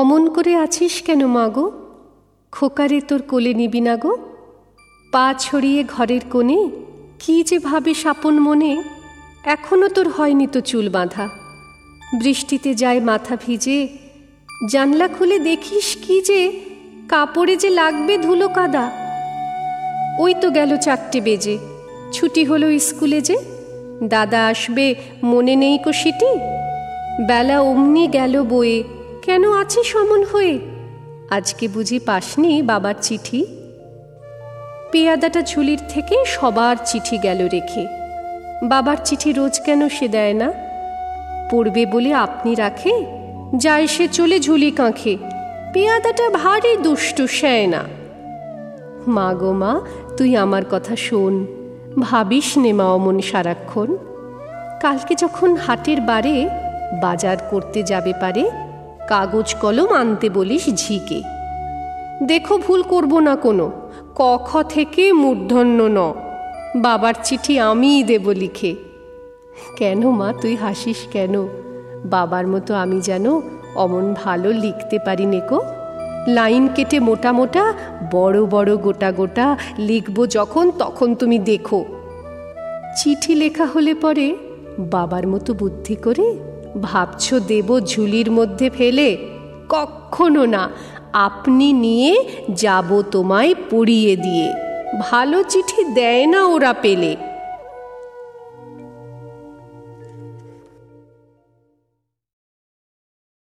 অমন করে আছিস কেন মাগো খোকারে তোর কোলে নিবি না গো? পা ছড়িয়ে ঘরের কোণে কি যে ভাবে সাপন মনে, এখনও তোর হয়নি তো চুল বাঁধা। বৃষ্টিতে যায় মাথা ভিজে, জানলা খুলে দেখিস কি যে কাপড়ে যে লাগবে ধুলো কাদা। ওই তো গেল চারটে বেজে, ছুটি হলো স্কুলে যে, দাদা আসবে, মনে নেই কষিটি বেলা অমনি গেল বয়ে কেন আছি সমন হয়ে? আজকে বুঝি পাসনি বাবার চিঠি? পেয়াদাটা ঝুলির থেকে সবার চিঠি গেল রেখে। বাবার চিঠি রোজ কেন সে দেয় না? পড়বে বলে আপনি রাখে? যায় সে চলে ঝুলি কাঁখে। পেয়াদাটা ভারী দুষ্টু সেয় না। মা গো মা, তুই আমার কথা শোন। ভাবিস নে মা অমন সারাক্ষণ। কালকে যখন হাটের বারে বাজার করতে যাবে পারে কাগজ কলম আনতে বলিস ঝিকে। দেখো ভুল করব না কোনো, ক খ থেকে মূর্ধন্য ন। বাবার চিঠি আমিই দেব লিখে। কেন মা, তুই হাসিস কেন? বাবার মতো আমি যেন অমন ভালো লিখতে পারি নেকো লাইন কেটে মোটা মোটা, বড় বড় গোটা গোটা লিখব যখন তখন তুমি দেখো। চিঠি লেখা হলে পরে বাবার মতো বুদ্ধি করে ভাবছ দেব ঝুলির মধ্যে ফেলে? কখনো না, আপনি নিয়ে যাব তোমায় পড়িয়ে দিয়ে। ভালো চিঠি দেয় না ওরা পেলে।